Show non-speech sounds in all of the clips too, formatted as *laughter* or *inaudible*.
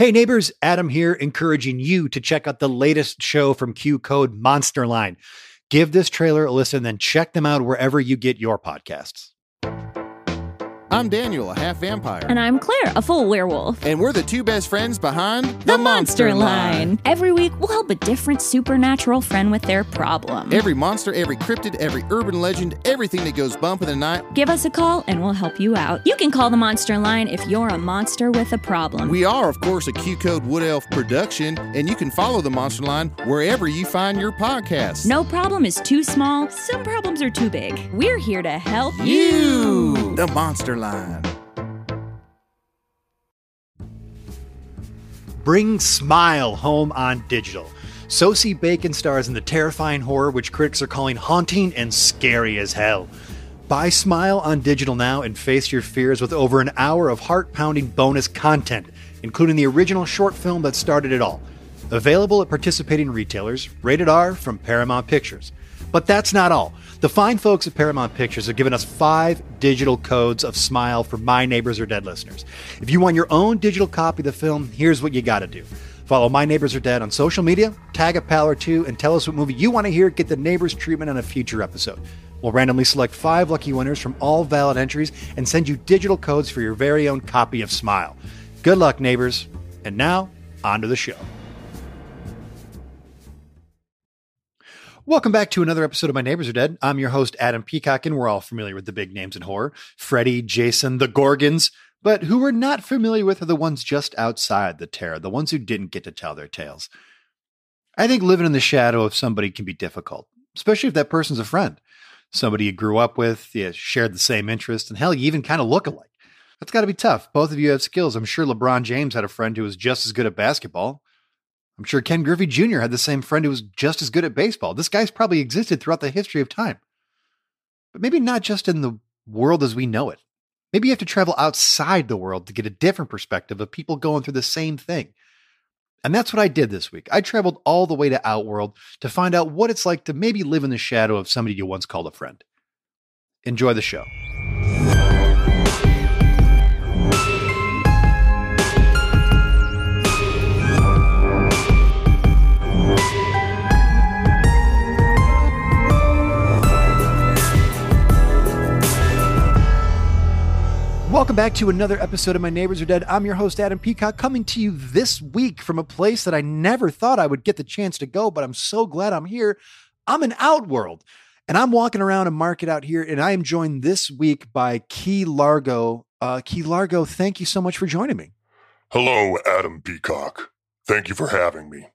Hey neighbors, Adam here, encouraging you to check out the latest show from Q Code Monster Line. Give this trailer a listen, then check them out wherever you get your podcasts. I'm Daniel, a half vampire. And I'm Claire, a full werewolf. And we're the two best friends behind The, Monster, Line. Every week, we'll help a different supernatural friend with their problem. Every monster, every cryptid, every urban legend, everything that goes bump in the night. Give us a call and we'll help you out. You can call the Monster Line if you're a monster with a problem. We are, of course, a Q Code Wood Elf production, and you can follow the Monster Line wherever you find your podcast. no problem is too small, some problems are too big. We're here to help You, the Monster Bring Smile home on digital. Sosie Bacon stars in the terrifying horror which critics are calling haunting and scary as hell. Buy Smile on digital now and face your fears with over an hour of heart pounding bonus content, including the original short film that started it all. Available at participating retailers, rated R from Paramount Pictures. But that's not all. The fine folks at Paramount Pictures have given us five digital codes of Smile for My Neighbors Are Dead listeners. If you want your own digital copy of the film, here's what you gotta do. Follow My Neighbors Are Dead on social media, tag a pal or two, and tell us what movie you want to hear get the neighbors treatment on a future episode. We'll randomly select five lucky winners from all valid entries and send you digital codes for your very own copy of Smile. Good luck, neighbors. And now, on to the show. Welcome back to another episode of My Neighbors Are Dead. I'm your host, Adam Peacock, and we're all familiar with the big names in horror Freddy, Jason, the Gorgons. But who we're not familiar with are the ones just outside the terror, the ones who didn't get to tell their tales. I think living in the shadow of somebody can be difficult, especially if that person's a friend, somebody you grew up with, you shared the same interests, and hell, you even kind of look alike. That's got to be tough. Both of you have skills. I'm sure LeBron James had a friend who was just as good at basketball. I'm sure Ken Griffey Jr. had the same friend who was just as good at baseball. This guy's probably existed throughout the history of time. But maybe not just in the world as we know it. Maybe you have to travel outside the world to get a different perspective of people going through the same thing. And that's what I did this week. I traveled all the way to Outworld to find out what it's like to maybe live in the shadow of somebody you once called a friend. Enjoy the show. Welcome back to another episode of My Neighbors Are Dead. I'm your host, Adam Peacock, coming to you this week from a place that I never thought I would get the chance to go, but I'm so glad I'm here. I'm in Outworld, and I'm walking around a market out here, and I am joined this week by Key Largo. Uh, Key Largo, thank you so much for joining me. Hello, Adam Peacock. Thank you for having me.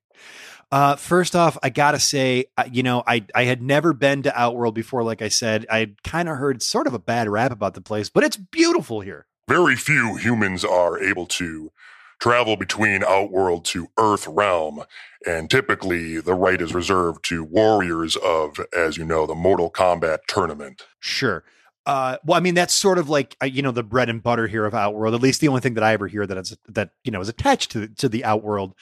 Uh, first off, I gotta say, uh, you know, I I had never been to Outworld before. Like I said, I kind of heard sort of a bad rap about the place, but it's beautiful here. Very few humans are able to travel between Outworld to Earth Realm, and typically the right is reserved to warriors of, as you know, the Mortal Kombat tournament. Sure. Uh, well, I mean, that's sort of like uh, you know the bread and butter here of Outworld. At least the only thing that I ever hear that is that you know is attached to to the Outworld.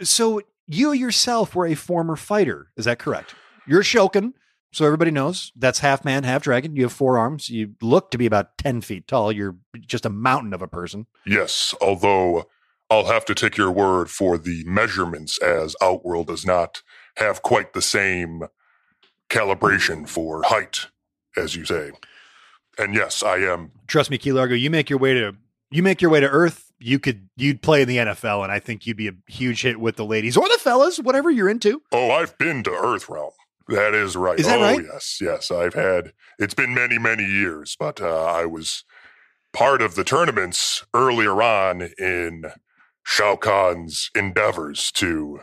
So you yourself were a former fighter, is that correct? You're Shokan, so everybody knows that's half man, half dragon. You have four arms. You look to be about ten feet tall. You're just a mountain of a person. Yes, although I'll have to take your word for the measurements, as Outworld does not have quite the same calibration for height, as you say. And yes, I am. Trust me, Key Largo. You make your way to you make your way to Earth. You could you'd play in the NFL, and I think you'd be a huge hit with the ladies or the fellas, whatever you're into. Oh, I've been to Earth Realm. That is right. Is that oh, right? yes, yes. I've had. It's been many, many years, but uh, I was part of the tournaments earlier on in Shao Kahn's endeavors to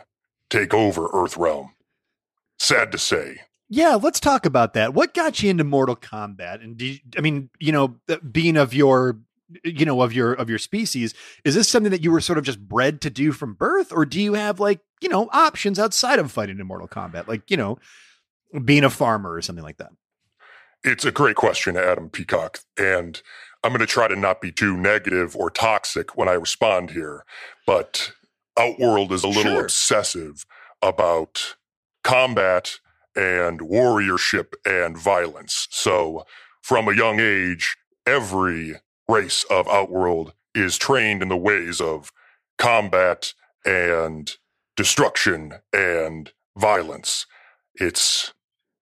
take over Earth Realm. Sad to say. Yeah, let's talk about that. What got you into Mortal Kombat? And do you, I mean, you know, being of your you know of your of your species is this something that you were sort of just bred to do from birth or do you have like you know options outside of fighting in mortal kombat like you know being a farmer or something like that It's a great question, Adam Peacock. And I'm going to try to not be too negative or toxic when I respond here. But Outworld is a little Sure. obsessive about combat and warriorship and violence. So from a young age, every race of Outworld is trained in the ways of combat and destruction and violence. It's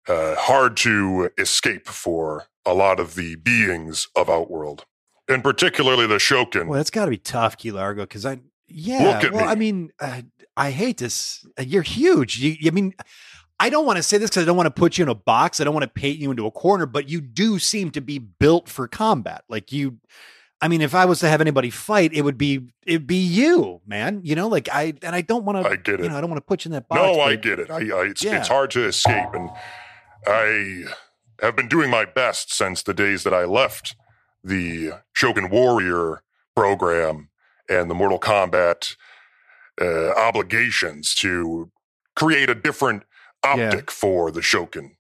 uh, hard to escape for a lot of the beings of Outworld, and particularly the Shokan. Well, that's got to be tough, Key Largo, because I, yeah. Well, me. I mean, uh, I hate this. Uh, You're huge. You, I mean, I don't want to say this because I don't want to put you in a box. I don't want to paint you into a corner, but you do seem to be built for combat. Like you, I mean, if I was to have anybody fight, it would be it'd be you, man. You know, like I and I don't want to. I get it. You know, I don't want to put you in that box. No, I get it. I, I it's, Yeah. it's hard to escape, and I have been doing my best since the days that I left the Shogun Warrior program and the Mortal Kombat uh, obligations to create a different optic for the Shokan.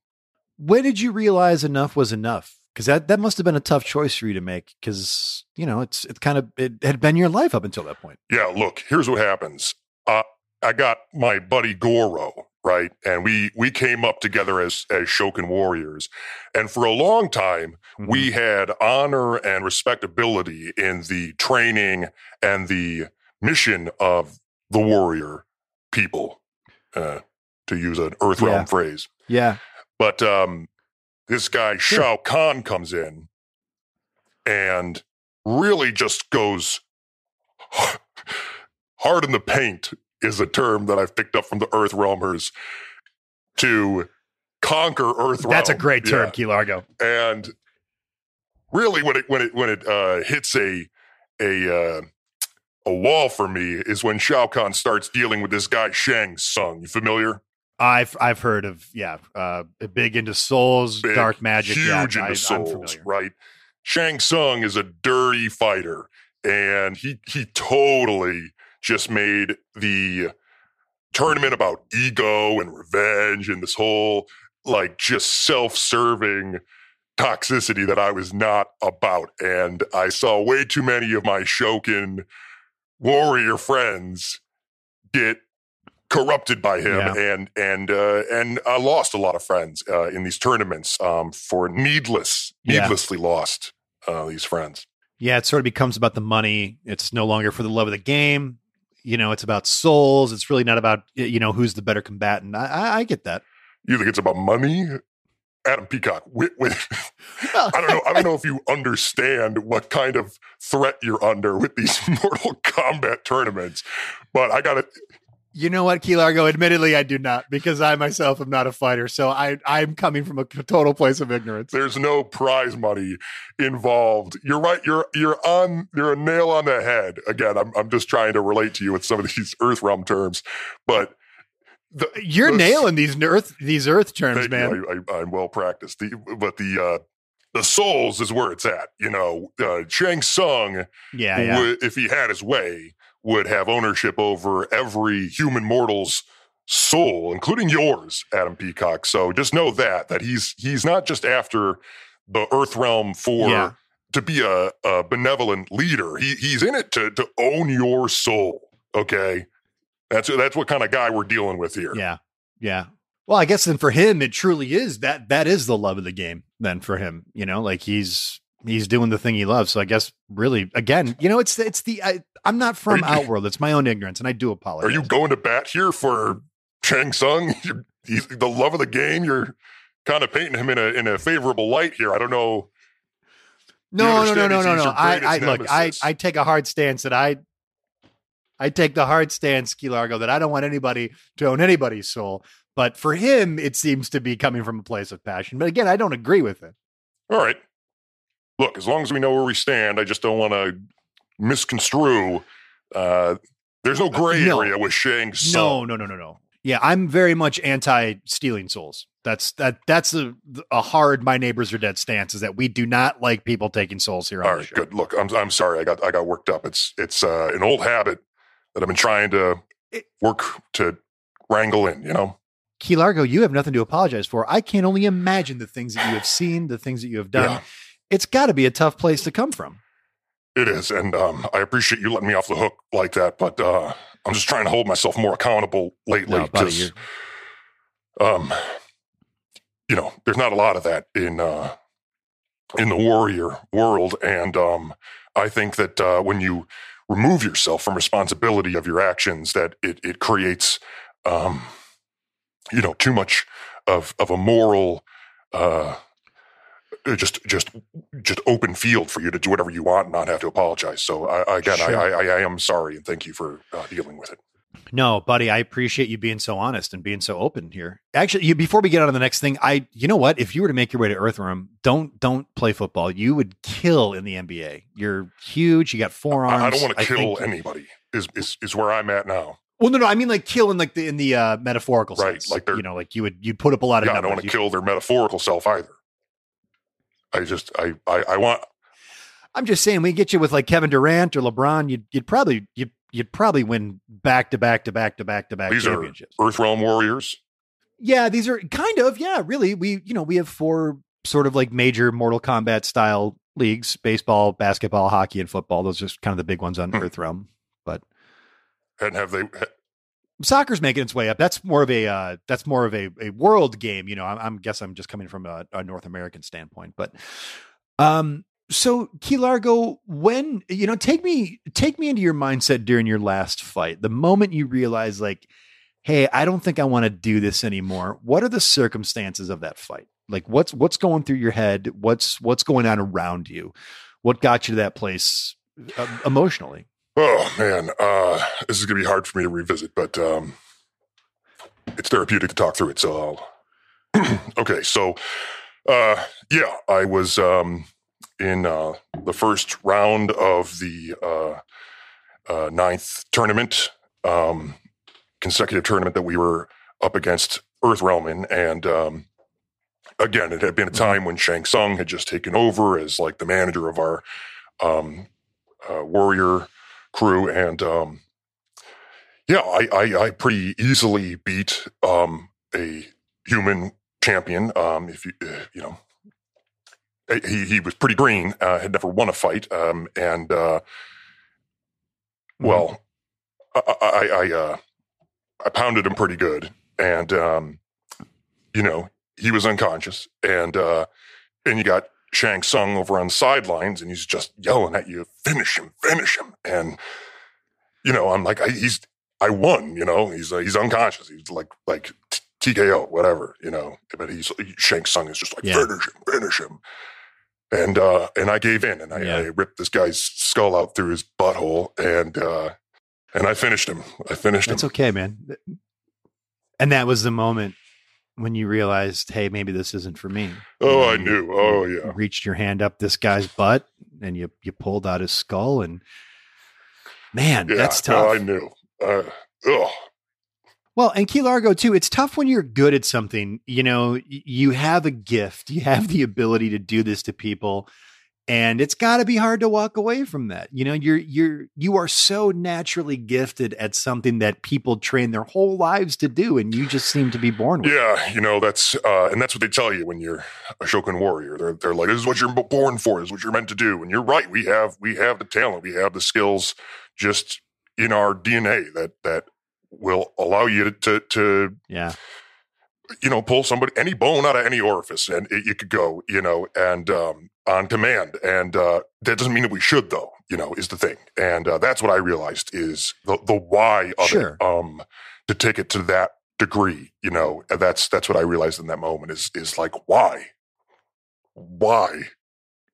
When did you realize enough was enough? Because that that must have been a tough choice for you to make. Because you know, it's it's kind of it had been your life up until that point. Yeah, look, here's what happens. Uh, I got my buddy Goro, right? And we we came up together as as Shokan warriors. And for a long time, Mm-hmm. we had honor and respectability in the training and the mission of the warrior people, uh, to use an Earthrealm Yeah. phrase. yeah, But um, this guy. Shao Kahn comes in and really just goes hard in the paint is a term that I've picked up from the Earth Realmers to conquer Earth. that's a great term, Yeah. Key Largo. And really, when it when it when it uh, hits a a uh, a wall for me is when Shao Kahn starts dealing with this guy Shang Tsung. You familiar? I've I've heard of yeah, uh, big into souls, big, dark magic, huge yeah, into I, souls, right? Shang Tsung is a dirty fighter, and he he totally just made the tournament about ego and revenge and this whole like just self-serving toxicity that I was not about. And I saw way too many of my Shokan warrior friends get corrupted by him Yeah. and and uh, and I lost a lot of friends uh, in these tournaments um, for needless Yeah. needlessly lost uh, these friends. Yeah, it sort of becomes about the money. It's no longer for the love of the game. You know, it's about souls. It's really not about you know who's the better combatant. I, I, I get that. You think it's about money? Adam Peacock, wi- with, *laughs* I don't know. I don't know if you understand what kind of threat you're under with these *laughs* Mortal Kombat tournaments, but I got to You know what, Key Largo? Admittedly, I do not because I myself am not a fighter. So I I'm coming from a total place of ignorance. There's no prize money involved. You're right. You're you're on. You're a nail on the head. Again, I'm I'm just trying to relate to you with some of *laughs* these Earth Realm terms, but the, You're the- nailing these earth these earth terms, man. you. I, I'm well practiced. The, but the uh, the souls is where it's at. You know, uh, Shang Tsung, yeah, yeah. would, if he had his way, would have ownership over every human mortal's soul, including yours, Adam Peacock. So just know that that he's he's not just after the Earth realm for Yeah. to be a, a benevolent leader. He he's in it to to own your soul. Okay. That's that's what kind of guy we're dealing with here. Yeah. Yeah. Well, I guess then for him, it truly is that that is the love of the game. Then for him, you know, like he's he's doing the thing he loves. So I guess really, again, you know, it's it's the I, I'm not from you- Outworld. It's my own ignorance, and I do apologize. Are you going to bat here for Shang Tsung? *laughs* He's the love of the game. You're kind of painting him in a in a favorable light here. I don't know. No, no, no, no, no, no. I, I look, I. I take a hard stance that I, I take the hard stance, Key Largo, that I don't want anybody to own anybody's soul. But for him, it seems to be coming from a place of passion. But again, I don't agree with it. All right. Look, as long as we know where we stand, I just don't want to misconstrue. Uh, there's no gray no. area with Shang No, Tsung. no, no, no, no. Yeah, I'm very much anti stealing souls. That's that. That's a a hard. My neighbors are dead stance. Is that we do not like people taking souls here on All the show. good. Look, I'm I'm sorry. I got I got worked up. It's it's uh, an old habit that I've been trying to work to wrangle in. You know. Key Largo, you have nothing to apologize for. I can only imagine the things that you have seen, the things that you have done. Yeah. It's got to be a tough place to come from. It is, and um, I appreciate you letting me off the hook like that. But uh, I'm just trying to hold myself more accountable lately. No, buddy, 'cause, you're- um, you know, there's not a lot of that in uh, in the warrior world, and um, I think that uh, when you remove yourself from responsibility of your actions that it it creates um you know too much of of a moral uh just just just open field for you to do whatever you want and not have to apologize so I, again Sure. I, I i am sorry and thank you for uh, dealing with it No, buddy, I appreciate you being so honest and being so open here. Actually, you, before we get on to the next thing, I, you know what? If you were to make your way to Earthworm, don't don't play football. You would kill in the NBA. You're huge. You got forearms. I, I don't want to kill think- anybody is, is is where i'm at now Well, no, no. I mean, like kill in like the in the uh, metaphorical Right, sense. like you know, like you would you'd put up a lot of yeah i don't want to kill their metaphorical self either i just i i, I want I'm just saying, we get you with like Kevin Durant or LeBron, you'd you'd probably you'd you'd probably win back to back to back to back to back these are championships. earthrealm warriors Yeah, these are kind of yeah, really. We you know we have four sort of like major Mortal Kombat style leagues: baseball, basketball, hockey, and football. Those are just kind of the big ones on Hmm. Earthrealm. But and have they soccer's making its way up. That's more of a uh, that's more of a, a world game. You know, I'm, I'm guess I'm just coming from a, a North American standpoint, but um. So Key Largo, when you know, take me take me into your mindset during your last fight. The moment you realize, like, hey, I don't think I want to do this anymore. What are the circumstances of that fight? Like, what's what's going through your head? What's what's going on around you? What got you to that place uh, emotionally? Oh man, uh, this is gonna be hard for me to revisit, but um, it's therapeutic to talk through it. So, I'll *clears throat* okay. So, uh, yeah, I was um, in uh, the first round of the uh, uh, ninth tournament, um, consecutive tournament that we were up against Earthrealm in, and um, again, it had been a time when Shang Tsung had just taken over as like the manager of our um, uh, warrior crew, and um, yeah, I, I I pretty easily beat um, a human champion. Um, if you uh, you know, he he was pretty green, uh, had never won a fight, um, and uh, well, I I, I, uh, I pounded him pretty good, and um, you know he was unconscious, and uh, and you got Shang Tsung over on sidelines, and he's just yelling at you, "Finish him! Finish him!" And you know, I'm like, I, he's I won. You know, he's uh, he's unconscious. He's like like TKO, whatever. You know, but he's Shang Tsung is just like Yeah. finish him, finish him. And uh, and I gave in, and I, Yeah. I ripped this guy's skull out through his butthole, and uh, and I finished him. I finished That's him. It's okay, man. And that was the moment when you realized, hey, maybe this isn't for me. Oh, I knew. Oh, you yeah. Reached your hand up this guy's butt and you you pulled out his skull and man, Yeah, that's no, tough. I knew. Uh, oh, Well, and Key Largo too. It's tough when you're good at something. You know, you have a gift. You have the ability to do this to people, and it's got to be hard to walk away from that. You know, you're you're you are so naturally gifted at something that people train their whole lives to do, and you just seem to be born with. yeah. You know that's uh, and that's what they tell you when you're a Shogun warrior. They're they're like, this is what you're born for. This is what you're meant to do. And you're right. We have we have the talent. We have the skills just in our DNA that that will allow you to to, to Yeah. you know, pull somebody any bone out of any orifice, and it, you could go, you know, and um, on command. And uh, that doesn't mean that we should, though. You know, is the thing, and uh, that's what I realized is the the why of Sure. it. Um, to take it to that degree, you know, and that's that's what I realized in that moment is is like why, why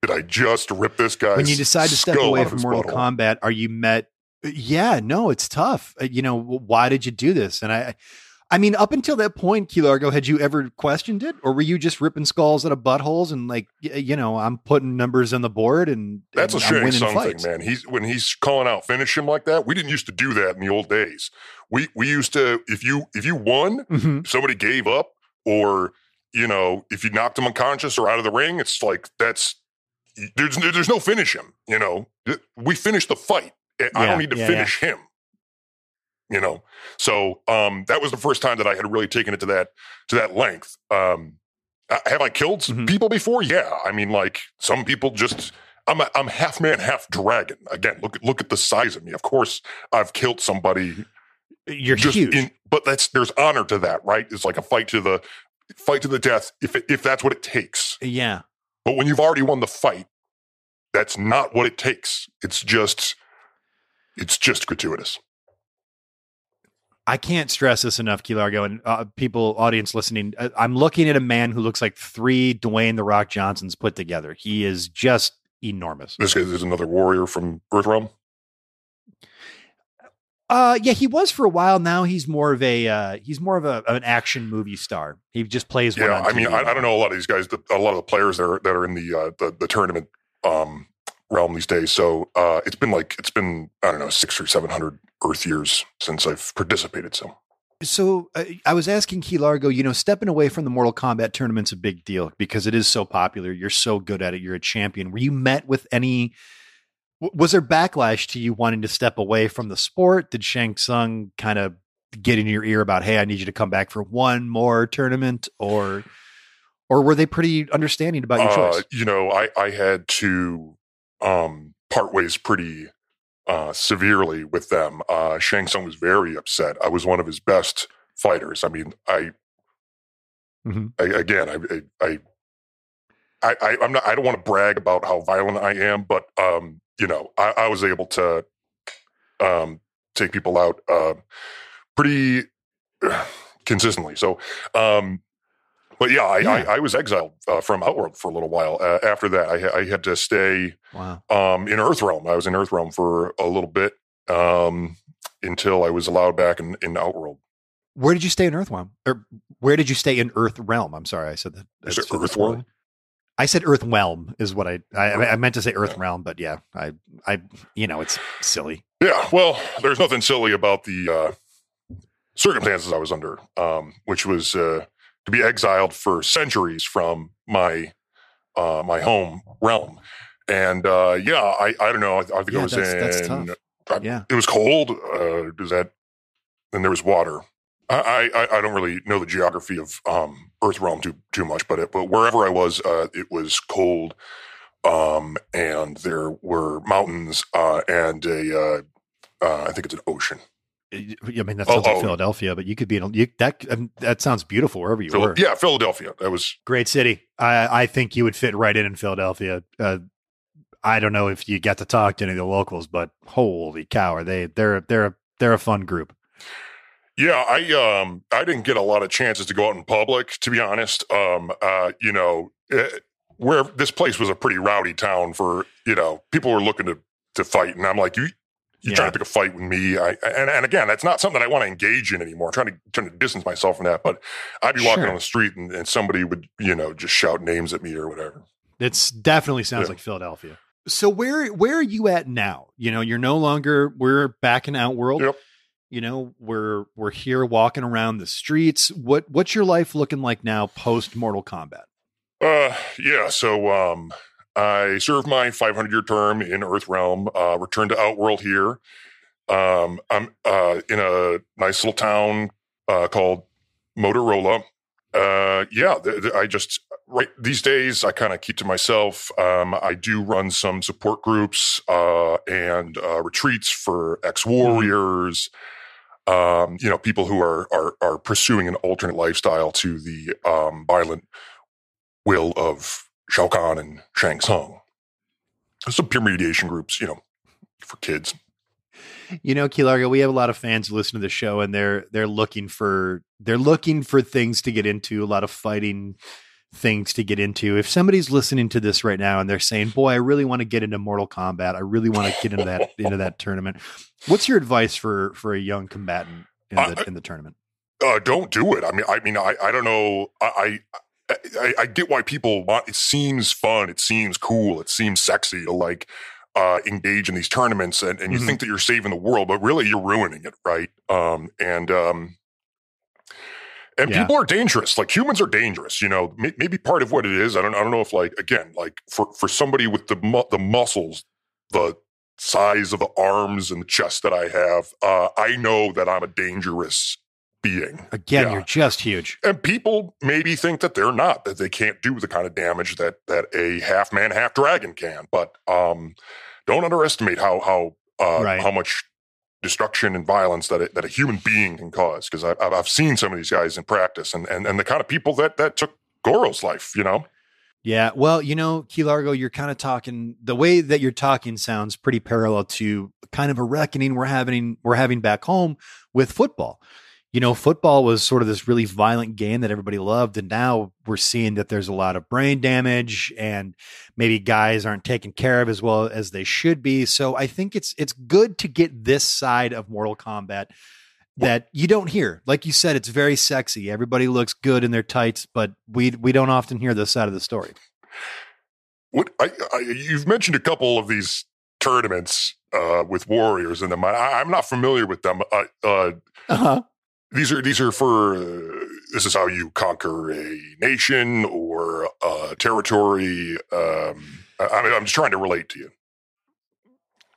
did I just rip this guy? when you decide to step away from Mortal? Kombat, are you met? Yeah, no, it's tough. Uh, You know, why did you do this? And I, I mean, up until that point, Key Largo, had you ever questioned it, or were you just ripping skulls out of buttholes and like, you know, I'm putting numbers on the board and That's a and winning Tsung fights. man. He's when he's calling out finish him like that. We didn't used to do that in the old days. We we used to if you if you won, Mhm. if somebody gave up, or you know, if you knocked him unconscious or out of the ring, it's like that's there's there's no finish him. You know, we finish the fight. I Yeah, don't need to yeah, finish him. You know, so um, that was the first time that I had really taken it to that to that length. Um, have I killed some Mhm. people before? Yeah, I mean, like some people just. I'm a, I'm half man, half dragon. Again, look at look at the size of me. Of course, I've killed somebody You're just huge. in but that's there's honor to that right it's like a fight to the fight to the death if it, if that's what it takes yeah. but when you've already won the fight that's not what it takes it's just it's just gratuitous. I can't stress this enough, Key Largo, and uh, people, audience listening. uh, I'm looking at a man who looks like three Dwayne the Rock Johnsons put together. He is just enormous. This guy is another warrior from Earthrealm. Uh, yeah, he was for a while. Now he's more of a uh, he's more of a of an action movie star. He just plays. one Yeah, I mean, I, I don't know a lot of these guys. A lot of the players that are that are in the uh, the, the tournament um, realm these days. So uh, it's been like it's been I don't know six or seven hundred Earth years since I've participated. So So uh, I was asking Key Largo, you know, stepping away from the Mortal Kombat tournament's a big deal because it is so popular. You're so good at it. You're a champion. Were you met with any? Was there backlash to you wanting to step away from the sport? Did Shang Tsung kind of get in your ear about, hey, I need you to come back for one more tournament, or, or were they pretty understanding about your uh, choice? you know, I I had to um, part ways pretty uh, severely with them. Uh, Shang Tsung was very upset. I was one of his best fighters. I mean, I, Mhm. I again, I, I, I, I, I'm not. I don't want to brag about how violent I am, but um, you know, I, I was able to um, take people out uh, pretty *sighs* consistently. So, um, but yeah, I, Yeah. I, I was exiled uh, from Outworld for a little while. Uh, after that, I, I had to stay Wow. um, in Earthrealm. I was in Earthrealm for a little bit um, until I was allowed back in, in Outworld. Where did you stay in Earthrealm? Or where did you stay in Earth Realm? I'm sorry, I said that. Is I it said that I said Earthwhelm is what I, I I meant to say Earth Realm, but yeah, I I you know it's silly. Yeah, well, there's nothing silly about the uh, circumstances I was under, um, which was uh, to be exiled for centuries from my uh, my home realm. And uh, yeah, I, I don't know. I, I think Yeah, I was that's- that's in. tough. I- Yeah. It was cold. Uh, does that? And there was water. I, I I don't really know the geography of um, Earth realm too too much, but it, but wherever I was, uh, it was cold, um, and there were mountains uh, and a uh, uh, I think it's an ocean. I mean that Oh, sounds like oh. Philadelphia, but you could be in a, you, that um, that sounds beautiful wherever you Phil- were. yeah, Philadelphia. That was Great city. I I think you would fit right in in Philadelphia. Uh, I don't know if you got to talk to any of the locals, but holy cow, are they they're they're they're a fun group. yeah. I um I didn't get a lot of chances to go out in public, to be honest. Um, uh, you know, eh, where this place was a pretty rowdy town for you know people were looking to to fight, and I'm like you. You're Yeah. trying to pick a fight with me, I, and and again, that's not something that I want to engage in anymore. I'm trying to trying to distance myself from that. But I'd be walking Sure. on the street, and, and somebody would, you know, just shout names at me or whatever. It's definitely sounds Yeah. like Philadelphia. So where where are you at now? You know, you're no longer we're back in Outworld. Yep. You know, we're we're here walking around the streets. What what's your life looking like now post Mortal Kombat? Uh, yeah. So, um, I served my 500 year term in Earthrealm. Uh, returned to Outworld here. Um, I'm uh in a nice little town uh called Motorola. Uh, yeah. Th- th- I just right these days I kind of keep to myself. Um, I do run some support groups uh and uh, retreats for ex warriors. Um, you know, people who are are are pursuing an alternate lifestyle to the um violent will of Shao Kahn and Shang Tsung. Some peer mediation groups, you know, for kids. You know, Key Largo, we have a lot of fans who listen to the show and they're they're looking for they're looking for things to get into, a lot of fighting things to get into. If somebody's listening to this right now and they're saying, "Boy, I really want to get into Mortal Kombat. I really want to get into that *laughs* into that tournament." What's your advice for for a young combatant in the Uh, in the tournament? Uh, don't do it. I mean, I mean, I, I don't know. I, I, I, I get why people want. It seems fun. It seems cool. It seems sexy to like uh, engage in these tournaments, and, and you Mhm. think that you're saving the world, but really you're ruining it, right? Um, and um, and Yeah. people are dangerous. Like humans are dangerous. You know, May- maybe part of what it is. I don't. I don't know if like again, like for for somebody with the mu- the muscles, the size of the arms and the chest that I have, uh, I know that I'm a dangerous being. Again, yeah. you're just huge. And people maybe think that they're not, that they can't do the kind of damage that that a half man, half dragon can. But um, don't underestimate how how uh, Right. how much destruction and violence that a, that a human being can cause. Because I've I've seen some of these guys in practice, and and and the kind of people that that took Goro's life. You know, Yeah. Well, you know, Key Largo, you're kind of talking the way that you're talking sounds pretty parallel to kind of a reckoning we're having we're having back home with football. You know, football was sort of this really violent game that everybody loved, and now we're seeing that there's a lot of brain damage, and maybe guys aren't taken care of as well as they should be. So I think it's it's good to get this side of Mortal Kombat that you don't hear. Like you said, it's very sexy. Everybody looks good in their tights, but we we don't often hear this side of the story. What I, I, you've mentioned a couple of these tournaments uh, with warriors in them. I, am not familiar with them. Uh, uh-huh. These are these are for uh, this is how you conquer a nation or a territory. Um, I, mean, I'm just trying to relate to you.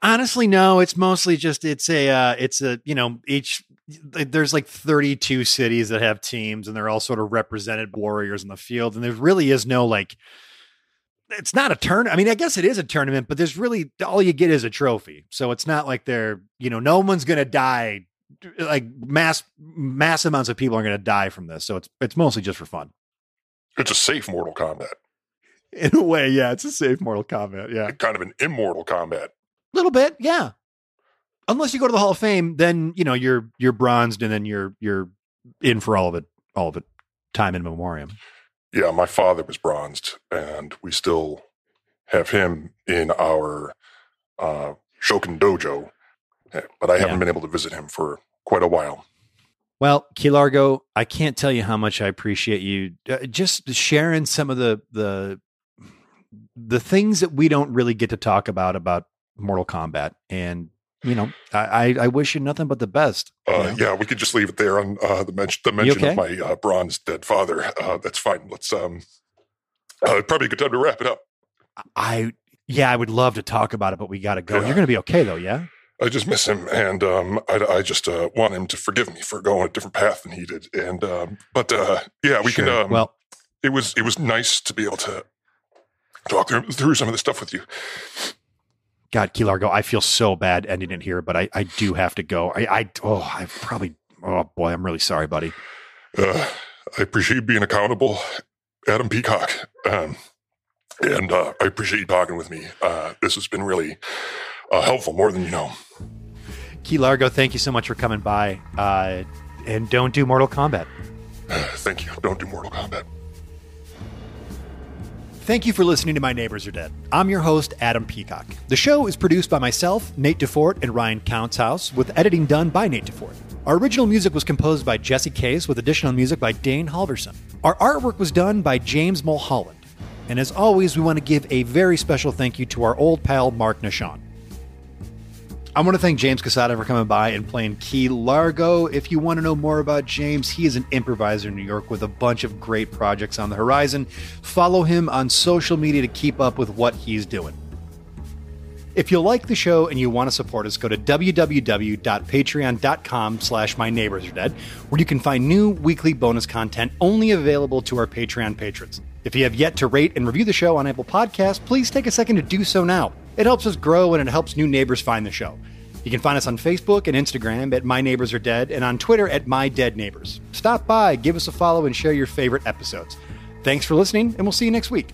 Honestly, no. It's mostly just it's a uh, it's a you know each there's like 32 cities that have teams and they're all sort of represented warriors in the field and there really is no like it's not a turn i mean i guess it is a tournament but there's really all you get is a trophy so it's not like they're you know no one's gonna die like mass mass amounts of people are gonna die from this so it's it's mostly just for fun. It's a safe mortal kombat. In a way yeah it's a safe mortal kombat yeah. Kind of an immortal combat. A little bit yeah. Unless you go to the Hall of Fame, then you know you're you're bronzed and then you're you're in for all of it, all of it, time in memoriam. Yeah, my father was bronzed, and we still have him in our uh, Shokan Dojo, but I haven't been able to visit him for quite a while. Well, Key Largo, I can't tell you how much I appreciate you uh, just sharing some of the the the things that we don't really get to talk about about Mortal Kombat and you know, I, I wish you nothing but the best. Uh, yeah, we could just leave it there on uh, the, mention, the mention okay? of my uh, bronze dead father. Uh, that's fine. Let's um, uh, probably a good time to wrap it up. I yeah, I would love to talk about it, but we got to go. Yeah. You're going to be okay though, yeah. I just miss him, and um, I, I just uh, want him to forgive me for going a different path than he did. And um, but yeah, we sure. can. Um, well, it was it was nice to be able to talk through, through some of the stuff with you. God, Key Largo, I feel so bad ending it here, but I, I do have to go. I, I, oh, I probably, oh boy, I'm really sorry, buddy. Uh, I appreciate you being accountable, Adam Peacock. Um, and uh, I appreciate you talking with me. Uh, this has been really uh, helpful, more than you know. Key Largo, thank you so much for coming by. Uh, and don't do Mortal Kombat. *sighs* thank you. Don't do Mortal Kombat. Thank you for listening to My Neighbors Are Dead. I'm your host, Adam Peacock. The show is produced by myself, Nate DeFort, and Ryan Countshouse, with editing done by Nate DeFort. Our original music was composed by Jesse Case, with additional music by Dane Halverson. Our artwork was done by James Mulholland. And as always, we want to give a very special thank you to our old pal, Mark Nashon. I want to thank James Casada for coming by and playing Key Largo. If you want to know more about James, he is an improviser in New York with a bunch of great projects on the horizon. Follow him on social media to keep up with what he's doing. If you like the show and you want to support us, go to www.patreon.com slash my neighbors are dead, where you can find new weekly bonus content only available to our Patreon patrons. If you have yet to rate and review the show on Apple Podcasts, please take a second to do so now. It helps us grow and it helps new neighbors find the show. You can find us on Facebook and Instagram at My Neighbors Are Dead and on Twitter at My Dead Neighbors. Stop by, give us a follow, and share your favorite episodes. Thanks for listening, and we'll see you next week.